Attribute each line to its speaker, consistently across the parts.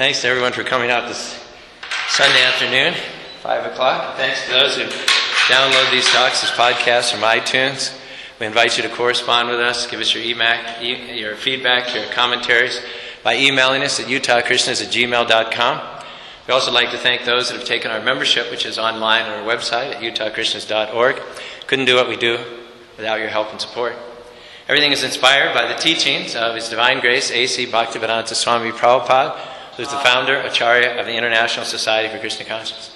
Speaker 1: Thanks to everyone for coming out this Sunday afternoon, 5 o'clock. Thanks to those who download these talks as podcasts from iTunes. We invite you to correspond with us. Give us your, emac, e- your feedback, your commentaries by emailing us at utahkrishnas at gmail.com. We also like to thank those that have taken our membership, which is online on our website at utahkrishnas.org. Couldn't do what we do without your help and support. Everything is inspired by the teachings of His Divine Grace, A.C. Bhaktivedanta Swami Prabhupada, who's the founder, Acharya of the International Society for Krishna Consciousness.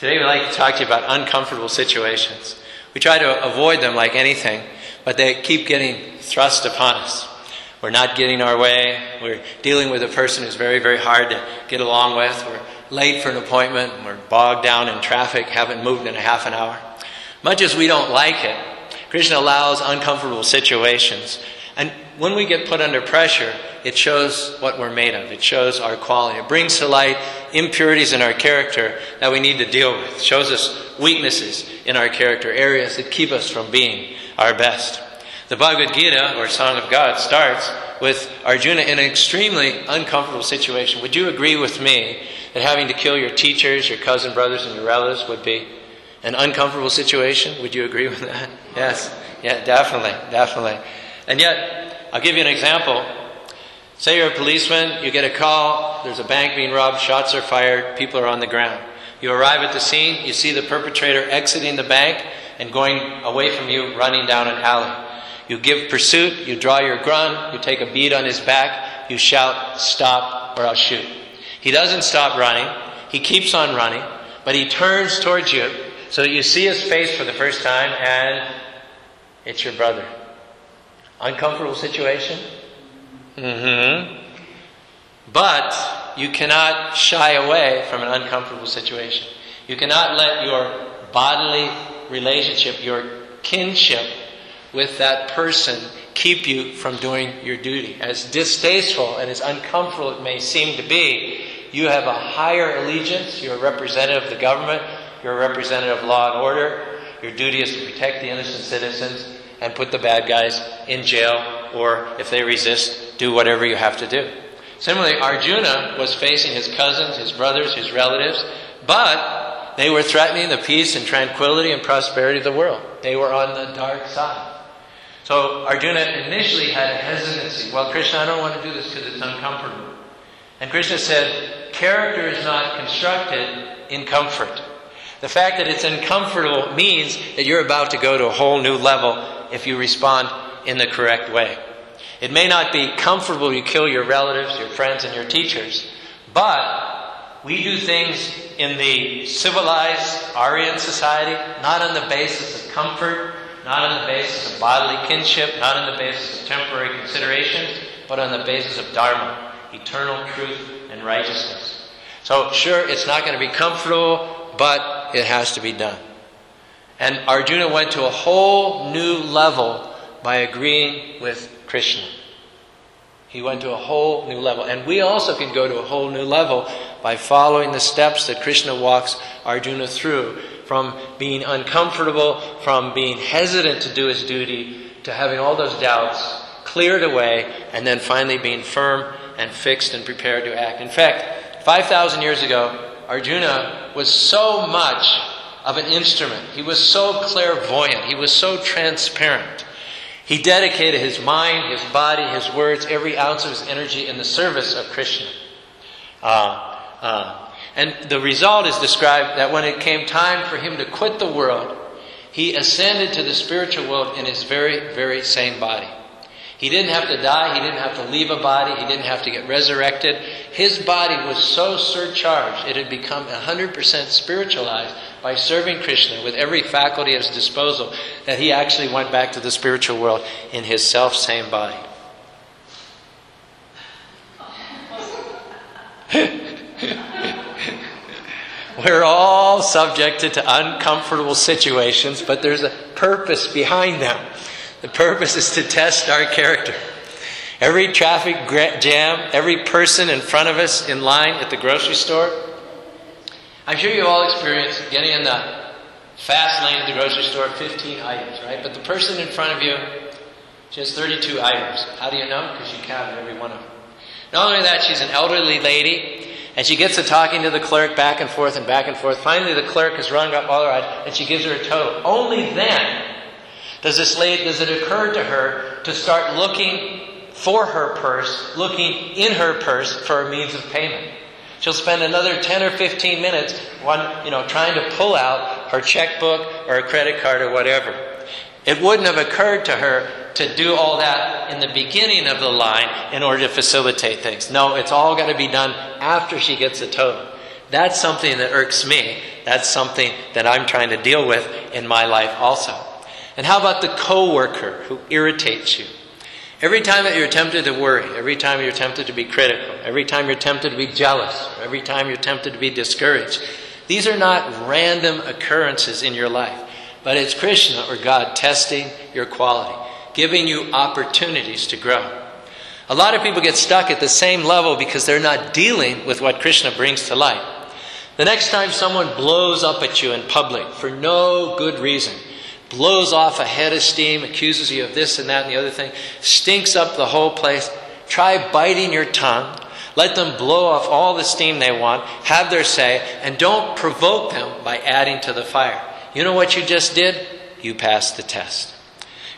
Speaker 1: Today we'd like to talk to you about uncomfortable situations. We try to avoid them like anything, but they keep getting thrust upon us. We're not getting our way. We're dealing with a person who's very, very hard to get along with. We're late for an appointment. We're bogged down in traffic, haven't moved in a half an hour. Much as we don't like it, Krishna allows uncomfortable situations. And when we get put under pressure, it shows what we're made of. It shows our quality. It brings to light impurities in our character that we need to deal with. It shows us weaknesses in our character, areas that keep us from being our best. The Bhagavad Gita, or Song of God, starts with Arjuna in an extremely uncomfortable situation. Would you agree with me that having to kill your teachers, your cousin brothers, and your relatives would be an uncomfortable situation? Would you agree with that? Yes. Yeah, definitely, definitely. And yet, I'll give you an example. Say you're a policeman, you get a call, there's a bank being robbed, shots are fired, people are on the ground. You arrive at the scene, you see the perpetrator exiting the bank and going away from you, running down an alley. You give pursuit, you draw your gun, you take a bead on his back, you shout, Stop, or I'll shoot. He doesn't stop running, he keeps on running, but he turns towards you so that you see his face for the first time and it's your brother. Uncomfortable situation? Mm-hmm. But you cannot shy away from an uncomfortable situation. You cannot let your bodily relationship, your kinship with that person, keep you from doing your duty. As distasteful and as uncomfortable it may seem to be, you have a higher allegiance. You're a representative of the government. You're a representative of law and order. Your duty is to protect the innocent citizens and put the bad guys in jail, or if they resist, do whatever you have to do. Similarly, Arjuna was facing his cousins, his brothers, his relatives, but they were threatening the peace and tranquility and prosperity of the world. They were on the dark side. So Arjuna initially had a hesitancy. Well, Krishna, I don't want to do this because it's uncomfortable. And Krishna said, character is not constructed in comfort. The fact that it's uncomfortable means that you're about to go to a whole new level if you respond in the correct way. It may not be comfortable you kill your relatives, your friends, and your teachers, but we do things in the civilized Aryan society not on the basis of comfort, not on the basis of bodily kinship, not on the basis of temporary considerations, but on the basis of Dharma, eternal truth and righteousness. So, sure, it's not going to be comfortable, but it has to be done. And Arjuna went to a whole new level by agreeing with Krishna. He went to a whole new level. And we also can go to a whole new level by following the steps that Krishna walks Arjuna through from being uncomfortable, from being hesitant to do his duty, to having all those doubts cleared away, and then finally being firm and fixed and prepared to act. In fact, 5,000 years ago, Arjuna was so much of an instrument. He was so clairvoyant. He was so transparent. He dedicated his mind, his body, his words, every ounce of his energy in the service of Krishna. Uh, uh, and the result is described that when it came time for him to quit the world, he ascended to the spiritual world in his very, very same body. He didn't have to die. He didn't have to leave a body. He didn't have to get resurrected. His body was so surcharged, it had become 100% spiritualized by serving Krishna with every faculty at his disposal that he actually went back to the spiritual world in his self same body. We're all subjected to uncomfortable situations, but there's a purpose behind them. The purpose is to test our character. Every traffic jam, every person in front of us in line at the grocery store. I'm sure you all experienced getting in the fast lane at the grocery store, 15 items, right? But the person in front of you, she has 32 items. How do you know? Because you counted every one of them. Not only that, she's an elderly lady, And she gets to talking to the clerk back and forth and back and forth. Finally, the clerk has rung up all right, and she gives her a total. Only then does this lady, does it occur to her to start looking for her purse, looking in her purse for a means of payment. She'll spend another 10 or 15 minutes one, you know, trying to pull out her checkbook or a credit card or whatever. It wouldn't have occurred to her to do all that in the beginning of the line in order to facilitate things. No, it's all got to be done after she gets a total. That's something that irks me. That's something that I'm trying to deal with in my life also. And how about the coworker who irritates you? Every time that you're tempted to worry, every time you're tempted to be critical, every time you're tempted to be jealous, every time you're tempted to be discouraged, these are not random occurrences in your life, but it's Krishna or God testing your quality giving you opportunities to grow. A lot of people get stuck at the same level because they're not dealing with what Krishna brings to light. The next time someone blows up at you in public for no good reason, blows off a head of steam, accuses you of this and that and the other thing, stinks up the whole place, try biting your tongue. Let them blow off all the steam they want, have their say, and don't provoke them by adding to the fire. You know what you just did? You passed the test.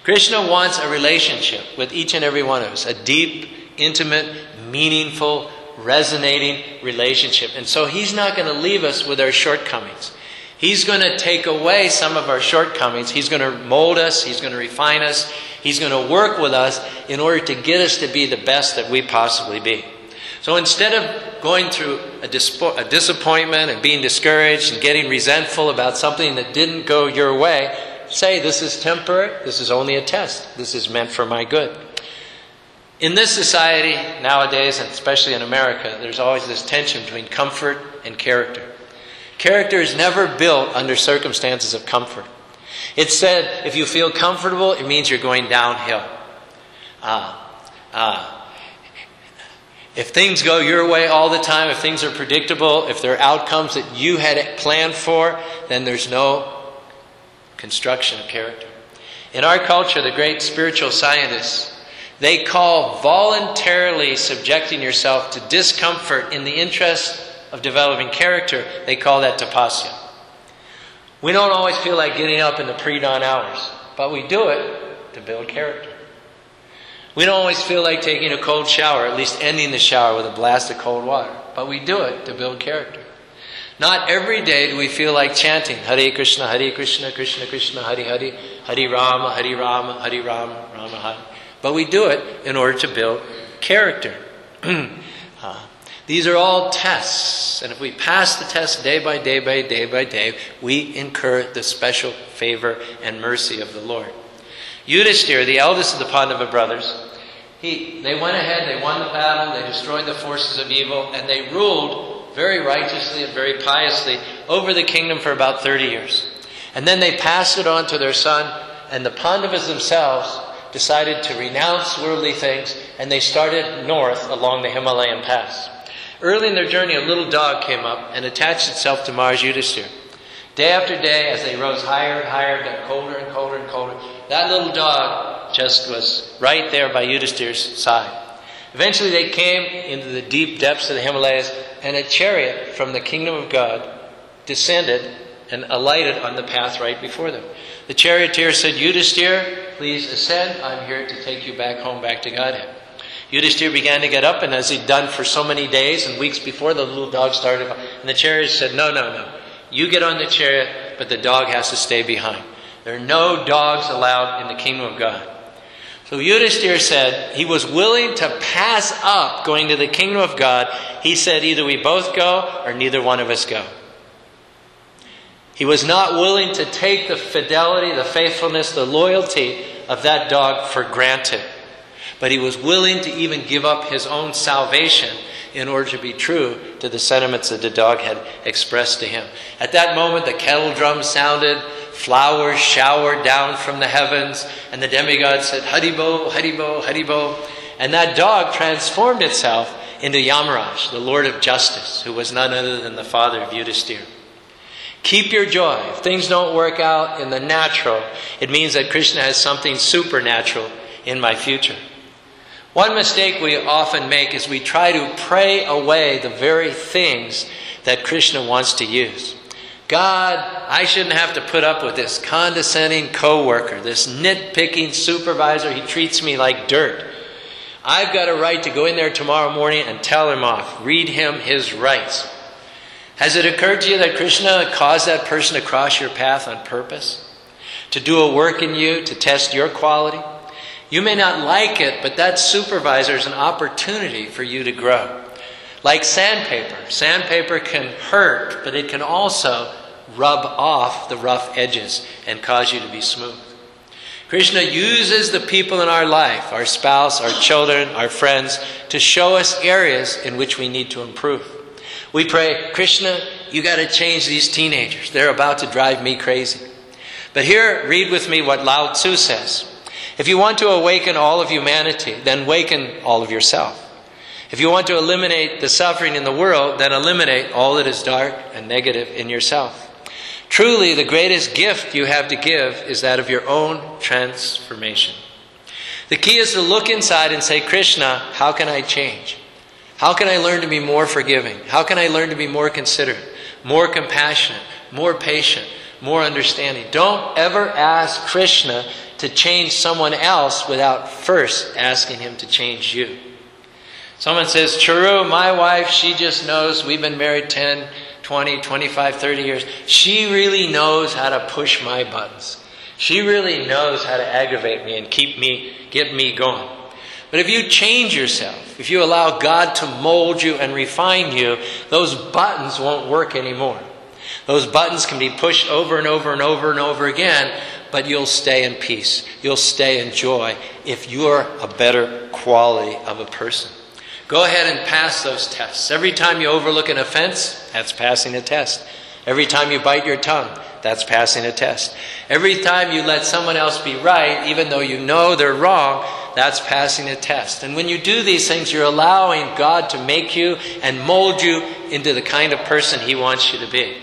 Speaker 1: Krishna wants a relationship with each and every one of us, a deep, intimate, meaningful, resonating relationship. And so He's not going to leave us with our shortcomings. He's going to take away some of our shortcomings. He's going to mold us. He's going to refine us. He's going to work with us in order to get us to be the best that we possibly be. So instead of going through a, dispo- a disappointment and being discouraged and getting resentful about something that didn't go your way, say this is temporary, this is only a test, this is meant for my good. In this society nowadays, and especially in America, there's always this tension between comfort and character. Character is never built under circumstances of comfort. It's said if you feel comfortable, it means you're going downhill. Ah, ah. If things go your way all the time, if things are predictable, if there are outcomes that you had planned for, then there's no construction of character. In our culture, the great spiritual scientists, they call voluntarily subjecting yourself to discomfort in the interest of developing character, they call that tapasya. We don't always feel like getting up in the pre dawn hours, but we do it to build character. We don't always feel like taking a cold shower, at least ending the shower with a blast of cold water, but we do it to build character. Not every day do we feel like chanting Hare Krishna, Hare Krishna, Krishna Krishna, Hare Hare, Hare Rama, Hare Rama, Hare Rama, Rama Hare. But we do it in order to build character. uh, these are all tests, and if we pass the test day by day by day by day, we incur the special favor and mercy of the Lord. Yudhishthir, the eldest of the Pandava brothers, he, they went ahead, they won the battle, they destroyed the forces of evil, and they ruled very righteously and very piously over the kingdom for about 30 years. And then they passed it on to their son, and the Pandavas themselves decided to renounce worldly things, and they started north along the Himalayan pass. Early in their journey, a little dog came up and attached itself to Mars Yudhisthira. Day after day, as they rose higher and higher, got colder and colder and colder, that little dog just was right there by Yudhisthira's side. Eventually, they came into the deep depths of the Himalayas, and a chariot from the kingdom of God descended and alighted on the path right before them. The charioteer said, Yudhisthira, please ascend. I'm here to take you back home, back to Godhead. Yudhisthira began to get up, and as he'd done for so many days and weeks before, the little dog started. And the chariot said, No, no, no. You get on the chariot, but the dog has to stay behind. There are no dogs allowed in the kingdom of God. So Yudhisthira said he was willing to pass up going to the kingdom of God. He said either we both go or neither one of us go. He was not willing to take the fidelity, the faithfulness, the loyalty of that dog for granted. But he was willing to even give up his own salvation in order to be true to the sentiments that the dog had expressed to him. At that moment, the kettle drum sounded flowers showered down from the heavens, and the demigod said, Haribol, Haribol, Haribol. And that dog transformed itself into Yamaraj, the Lord of Justice, who was none other than the father of Yudhisthira. Keep your joy. If things don't work out in the natural, it means that Krishna has something supernatural in my future. One mistake we often make is we try to pray away the very things that Krishna wants to use. God, I shouldn't have to put up with this condescending coworker, this nitpicking supervisor. He treats me like dirt. I've got a right to go in there tomorrow morning and tell him off, read him his rights. Has it occurred to you that Krishna caused that person to cross your path on purpose? To do a work in you, to test your quality? You may not like it, but that supervisor is an opportunity for you to grow. Like sandpaper. Sandpaper can hurt, but it can also rub off the rough edges and cause you to be smooth. Krishna uses the people in our life, our spouse, our children, our friends, to show us areas in which we need to improve. We pray, Krishna, you got to change these teenagers. They're about to drive me crazy. But here, read with me what Lao Tzu says. If you want to awaken all of humanity, then awaken all of yourself. If you want to eliminate the suffering in the world, then eliminate all that is dark and negative in yourself. Truly, the greatest gift you have to give is that of your own transformation. The key is to look inside and say, Krishna, how can I change? How can I learn to be more forgiving? How can I learn to be more considerate, more compassionate, more patient, more understanding? Don't ever ask Krishna to change someone else without first asking him to change you. Someone says, Charu, my wife, she just knows we've been married 10, 20, 25, 30 years. She really knows how to push my buttons. She really knows how to aggravate me and keep me, get me going. But if you change yourself, if you allow God to mold you and refine you, those buttons won't work anymore. Those buttons can be pushed over and over and over and over again, but you'll stay in peace. You'll stay in joy if you're a better quality of a person. Go ahead and pass those tests. Every time you overlook an offense, that's passing a test. Every time you bite your tongue, that's passing a test. Every time you let someone else be right, even though you know they're wrong, that's passing a test. And when you do these things, you're allowing God to make you and mold you into the kind of person He wants you to be.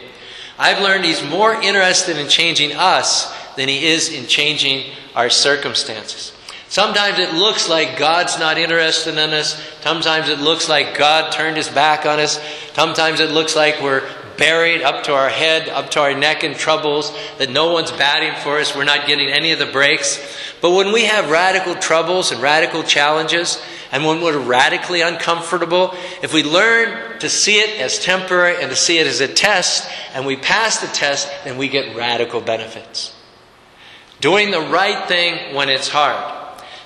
Speaker 1: I've learned He's more interested in changing us than He is in changing our circumstances. Sometimes it looks like God's not interested in us. Sometimes it looks like God turned his back on us. Sometimes it looks like we're buried up to our head, up to our neck in troubles, that no one's batting for us. We're not getting any of the breaks. But when we have radical troubles and radical challenges, and when we're radically uncomfortable, if we learn to see it as temporary and to see it as a test, and we pass the test, then we get radical benefits. Doing the right thing when it's hard.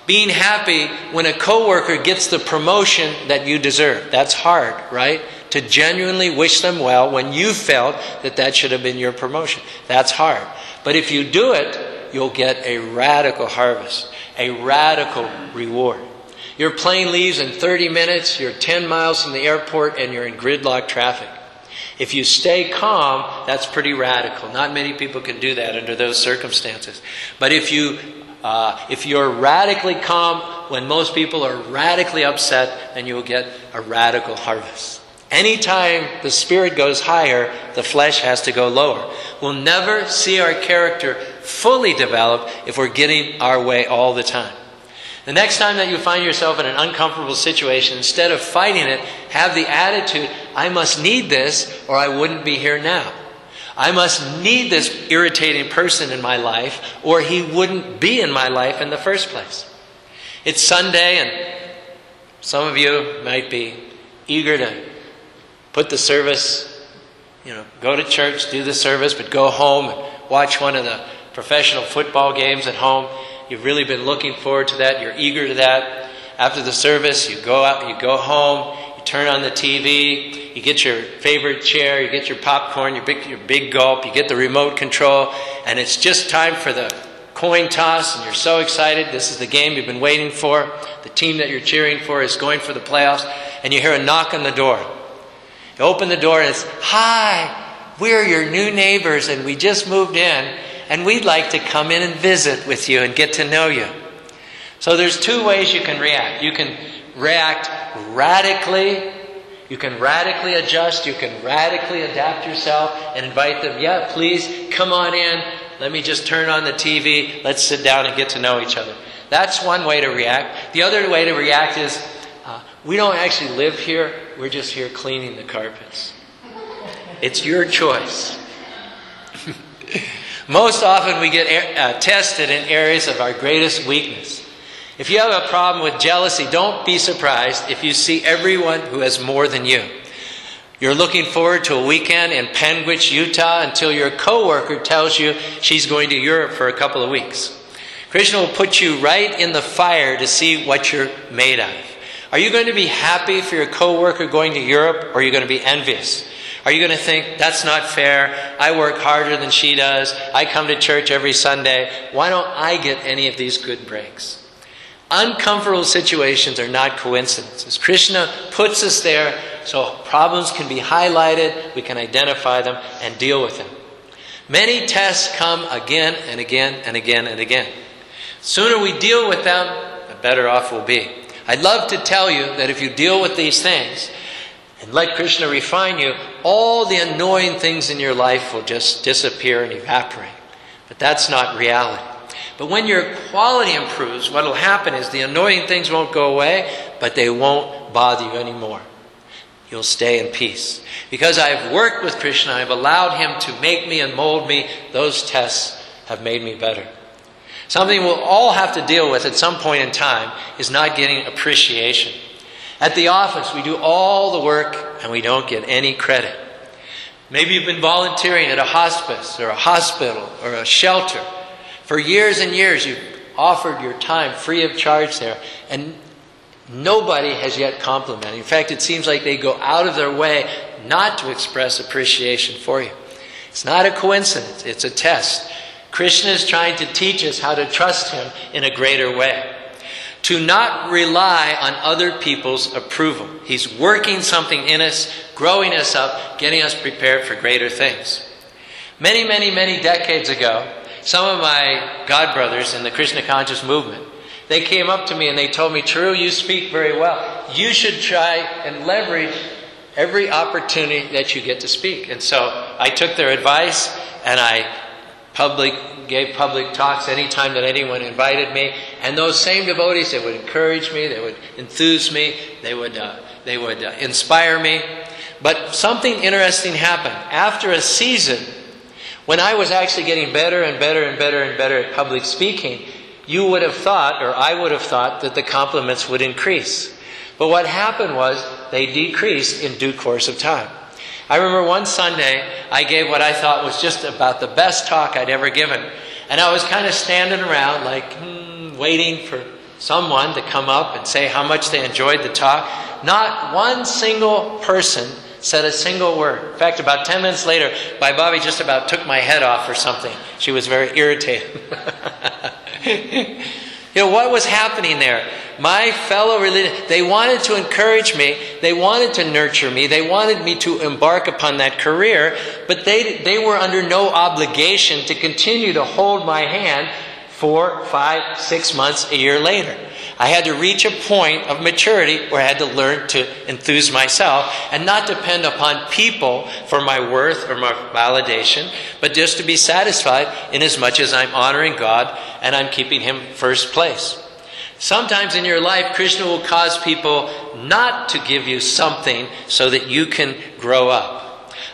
Speaker 1: Being happy when a coworker gets the promotion that you deserve. That's hard, right? To genuinely wish them well when you felt that that should have been your promotion. That's hard. But if you do it, you'll get a radical harvest, a radical reward. Your plane leaves in 30 minutes, you're 10 miles from the airport, and you're in gridlock traffic. If you stay calm, that's pretty radical. Not many people can do that under those circumstances. But if you uh, if you're radically calm when most people are radically upset, then you will get a radical harvest. Anytime the spirit goes higher, the flesh has to go lower. We'll never see our character fully develop if we're getting our way all the time. The next time that you find yourself in an uncomfortable situation, instead of fighting it, have the attitude, I must need this or I wouldn't be here now. I must need this irritating person in my life, or he wouldn't be in my life in the first place. It's Sunday, and some of you might be eager to put the service, you know, go to church, do the service, but go home and watch one of the professional football games at home. You've really been looking forward to that. You're eager to that. After the service, you go out, you go home, you turn on the TV, you get your favorite chair, you get your popcorn, your big, your big gulp, you get the remote control, and it's just time for the coin toss, and you're so excited. This is the game you've been waiting for. The team that you're cheering for is going for the playoffs, and you hear a knock on the door. You open the door, and it's, Hi, we're your new neighbors, and we just moved in, and we'd like to come in and visit with you and get to know you. So there's two ways you can react. You can react radically you can radically adjust, you can radically adapt yourself and invite them, yeah, please come on in. Let me just turn on the TV. Let's sit down and get to know each other. That's one way to react. The other way to react is we don't actually live here, we're just here cleaning the carpets. It's your choice. Most often we get uh, tested in areas of our greatest weakness. If you have a problem with jealousy, don't be surprised if you see everyone who has more than you. You're looking forward to a weekend in Panguitch, Utah until your coworker tells you she's going to Europe for a couple of weeks. Krishna will put you right in the fire to see what you're made of. Are you going to be happy for your coworker going to Europe or are you going to be envious? Are you going to think, that's not fair? I work harder than she does. I come to church every Sunday. Why don't I get any of these good breaks? Uncomfortable situations are not coincidences. Krishna puts us there so problems can be highlighted, we can identify them, and deal with them. Many tests come again and again and again and again. Sooner we deal with them, the better off we'll be. I'd love to tell you that if you deal with these things and let Krishna refine you, all the annoying things in your life will just disappear and evaporate. But that's not reality. But when your quality improves, what will happen is the annoying things won't go away, but they won't bother you anymore. You'll stay in peace. Because I've worked with Krishna, I've allowed him to make me and mold me, those tests have made me better. Something we'll all have to deal with at some point in time is not getting appreciation. At the office, we do all the work and we don't get any credit. Maybe you've been volunteering at a hospice or a hospital or a shelter. For years and years, you've offered your time free of charge there, and nobody has yet complimented. In fact, it seems like they go out of their way not to express appreciation for you. It's not a coincidence, it's a test. Krishna is trying to teach us how to trust Him in a greater way. To not rely on other people's approval. He's working something in us, growing us up, getting us prepared for greater things. Many, many, many decades ago, some of my godbrothers in the Krishna conscious movement, they came up to me and they told me, True, you speak very well. You should try and leverage every opportunity that you get to speak. And so I took their advice and I public gave public talks anytime that anyone invited me. And those same devotees they would encourage me they would enthuse me they would uh, they would uh, inspire me. But something interesting happened. After a season when i was actually getting better and better and better and better at public speaking you would have thought or i would have thought that the compliments would increase. But what happened was they decreased in due course of time I remember one Sunday I gave what I thought was just about the best talk I'd ever given. And I was kind of standing around, like, hmm, waiting for someone to come up and say how much they enjoyed the talk. Not one single person said a single word. In fact, about 10 minutes later, my Bobby just about took my head off or something. She was very irritated. you know, what was happening there? my fellow religious, they wanted to encourage me, they wanted to nurture me, they wanted me to embark upon that career, but they, they were under no obligation to continue to hold my hand four, five, six months, a year later. I had to reach a point of maturity where I had to learn to enthuse myself and not depend upon people for my worth or my validation, but just to be satisfied in as much as I'm honoring God and I'm keeping Him first place. Sometimes in your life, Krishna will cause people not to give you something so that you can grow up.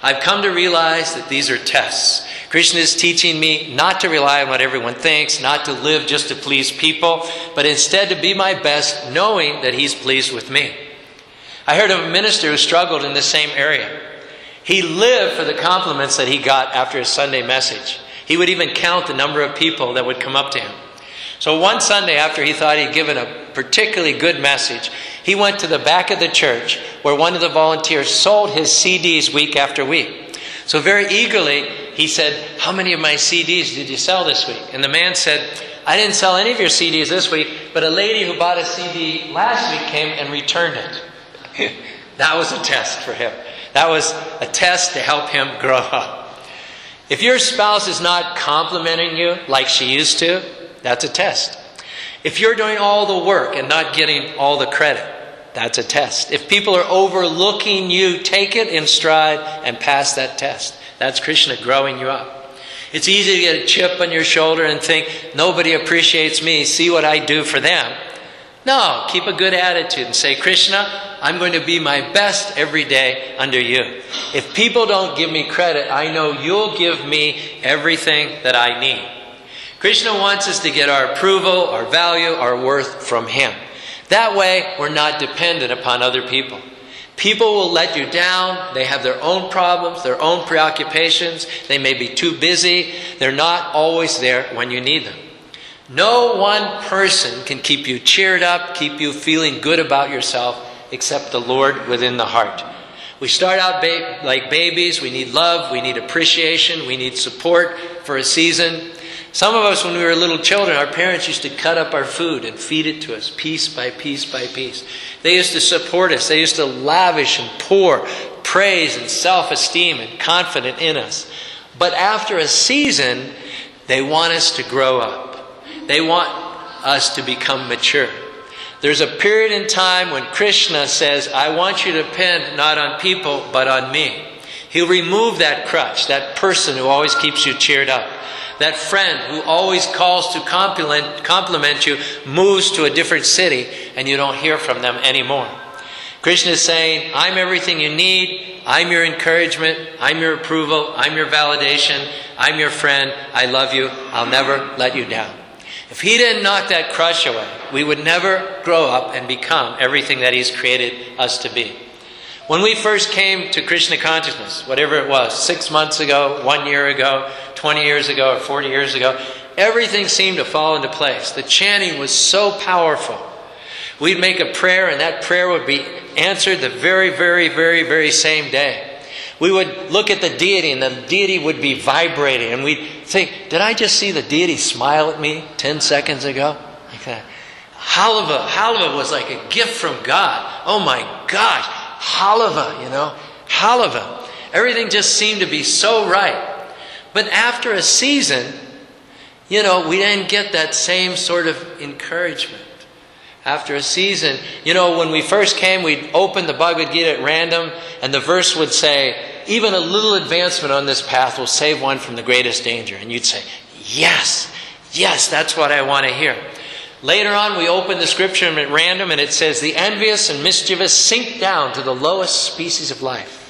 Speaker 1: I've come to realize that these are tests. Krishna is teaching me not to rely on what everyone thinks, not to live just to please people, but instead to be my best, knowing that He's pleased with me. I heard of a minister who struggled in the same area. He lived for the compliments that he got after his Sunday message. He would even count the number of people that would come up to him. So one Sunday, after he thought he'd given a particularly good message, he went to the back of the church where one of the volunteers sold his CDs week after week. So very eagerly, he said, How many of my CDs did you sell this week? And the man said, I didn't sell any of your CDs this week, but a lady who bought a CD last week came and returned it. that was a test for him. That was a test to help him grow up. If your spouse is not complimenting you like she used to, that's a test. If you're doing all the work and not getting all the credit, that's a test. If people are overlooking you, take it in stride and pass that test. That's Krishna growing you up. It's easy to get a chip on your shoulder and think, nobody appreciates me, see what I do for them. No, keep a good attitude and say, Krishna, I'm going to be my best every day under you. If people don't give me credit, I know you'll give me everything that I need. Krishna wants us to get our approval, our value, our worth from Him. That way, we're not dependent upon other people. People will let you down. They have their own problems, their own preoccupations. They may be too busy. They're not always there when you need them. No one person can keep you cheered up, keep you feeling good about yourself, except the Lord within the heart. We start out ba- like babies. We need love. We need appreciation. We need support for a season. Some of us, when we were little children, our parents used to cut up our food and feed it to us piece by piece by piece. They used to support us. They used to lavish and pour praise and self esteem and confidence in us. But after a season, they want us to grow up. They want us to become mature. There's a period in time when Krishna says, I want you to depend not on people, but on me. He'll remove that crutch, that person who always keeps you cheered up. That friend who always calls to compliment, compliment you moves to a different city and you don't hear from them anymore. Krishna is saying, I'm everything you need. I'm your encouragement. I'm your approval. I'm your validation. I'm your friend. I love you. I'll never let you down. If he didn't knock that crush away, we would never grow up and become everything that he's created us to be. When we first came to Krishna consciousness, whatever it was, six months ago, one year ago, 20 years ago, or 40 years ago, everything seemed to fall into place. The chanting was so powerful. We'd make a prayer, and that prayer would be answered the very, very, very, very same day we would look at the deity and the deity would be vibrating and we'd think, did I just see the deity smile at me 10 seconds ago? Like that. Halava, halava was like a gift from God. Oh my gosh, halava, you know, halava. Everything just seemed to be so right. But after a season, you know, we didn't get that same sort of encouragement. After a season, you know, when we first came, we'd open the Bhagavad Gita at random, and the verse would say, even a little advancement on this path will save one from the greatest danger. And you'd say, Yes, yes, that's what I want to hear. Later on, we open the scripture at random and it says, The envious and mischievous sink down to the lowest species of life.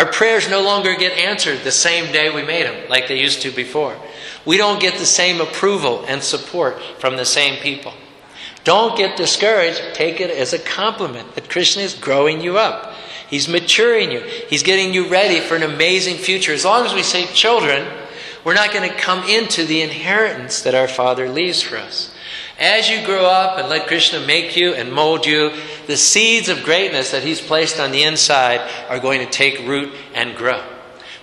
Speaker 1: Our prayers no longer get answered the same day we made them, like they used to before. We don't get the same approval and support from the same people. Don't get discouraged. Take it as a compliment that Krishna is growing you up. He's maturing you. He's getting you ready for an amazing future. As long as we say children, we're not going to come into the inheritance that our Father leaves for us. As you grow up and let Krishna make you and mold you, the seeds of greatness that He's placed on the inside are going to take root and grow.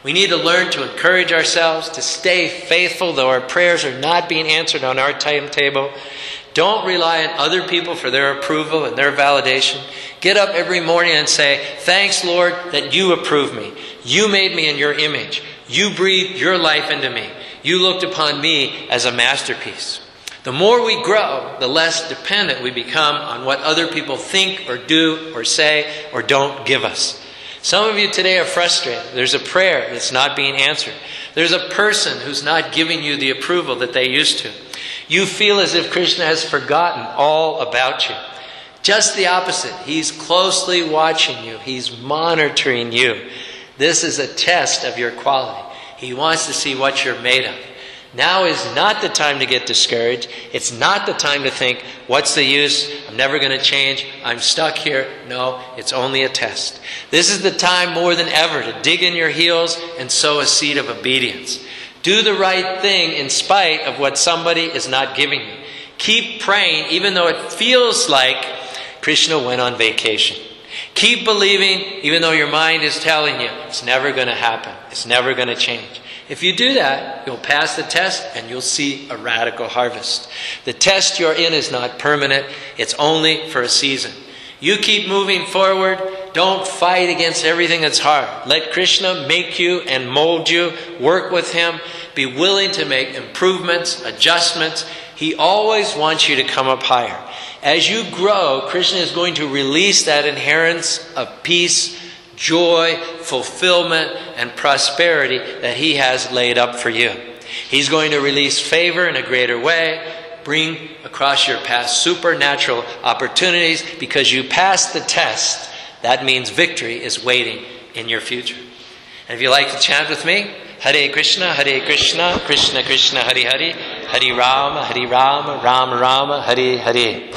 Speaker 1: We need to learn to encourage ourselves, to stay faithful, though our prayers are not being answered on our timetable. Don't rely on other people for their approval and their validation. Get up every morning and say, Thanks, Lord, that you approve me. You made me in your image. You breathed your life into me. You looked upon me as a masterpiece. The more we grow, the less dependent we become on what other people think or do or say or don't give us. Some of you today are frustrated. There's a prayer that's not being answered. There's a person who's not giving you the approval that they used to. You feel as if Krishna has forgotten all about you. Just the opposite. He's closely watching you, He's monitoring you. This is a test of your quality. He wants to see what you're made of. Now is not the time to get discouraged. It's not the time to think, what's the use? I'm never going to change. I'm stuck here. No, it's only a test. This is the time more than ever to dig in your heels and sow a seed of obedience. Do the right thing in spite of what somebody is not giving you. Keep praying even though it feels like Krishna went on vacation. Keep believing even though your mind is telling you it's never going to happen. It's never going to change. If you do that, you'll pass the test and you'll see a radical harvest. The test you're in is not permanent, it's only for a season. You keep moving forward. Don't fight against everything that's hard. Let Krishna make you and mold you. Work with Him. Be willing to make improvements, adjustments. He always wants you to come up higher. As you grow, Krishna is going to release that inheritance of peace, joy, fulfillment, and prosperity that He has laid up for you. He's going to release favor in a greater way, bring across your path supernatural opportunities because you passed the test. That means victory is waiting in your future. And if you like to chant with me, Hare Krishna, Hare Krishna, Krishna Krishna, Hare Hare, Hare Rama, Hare Rama, Rama Rama, Hare Hare.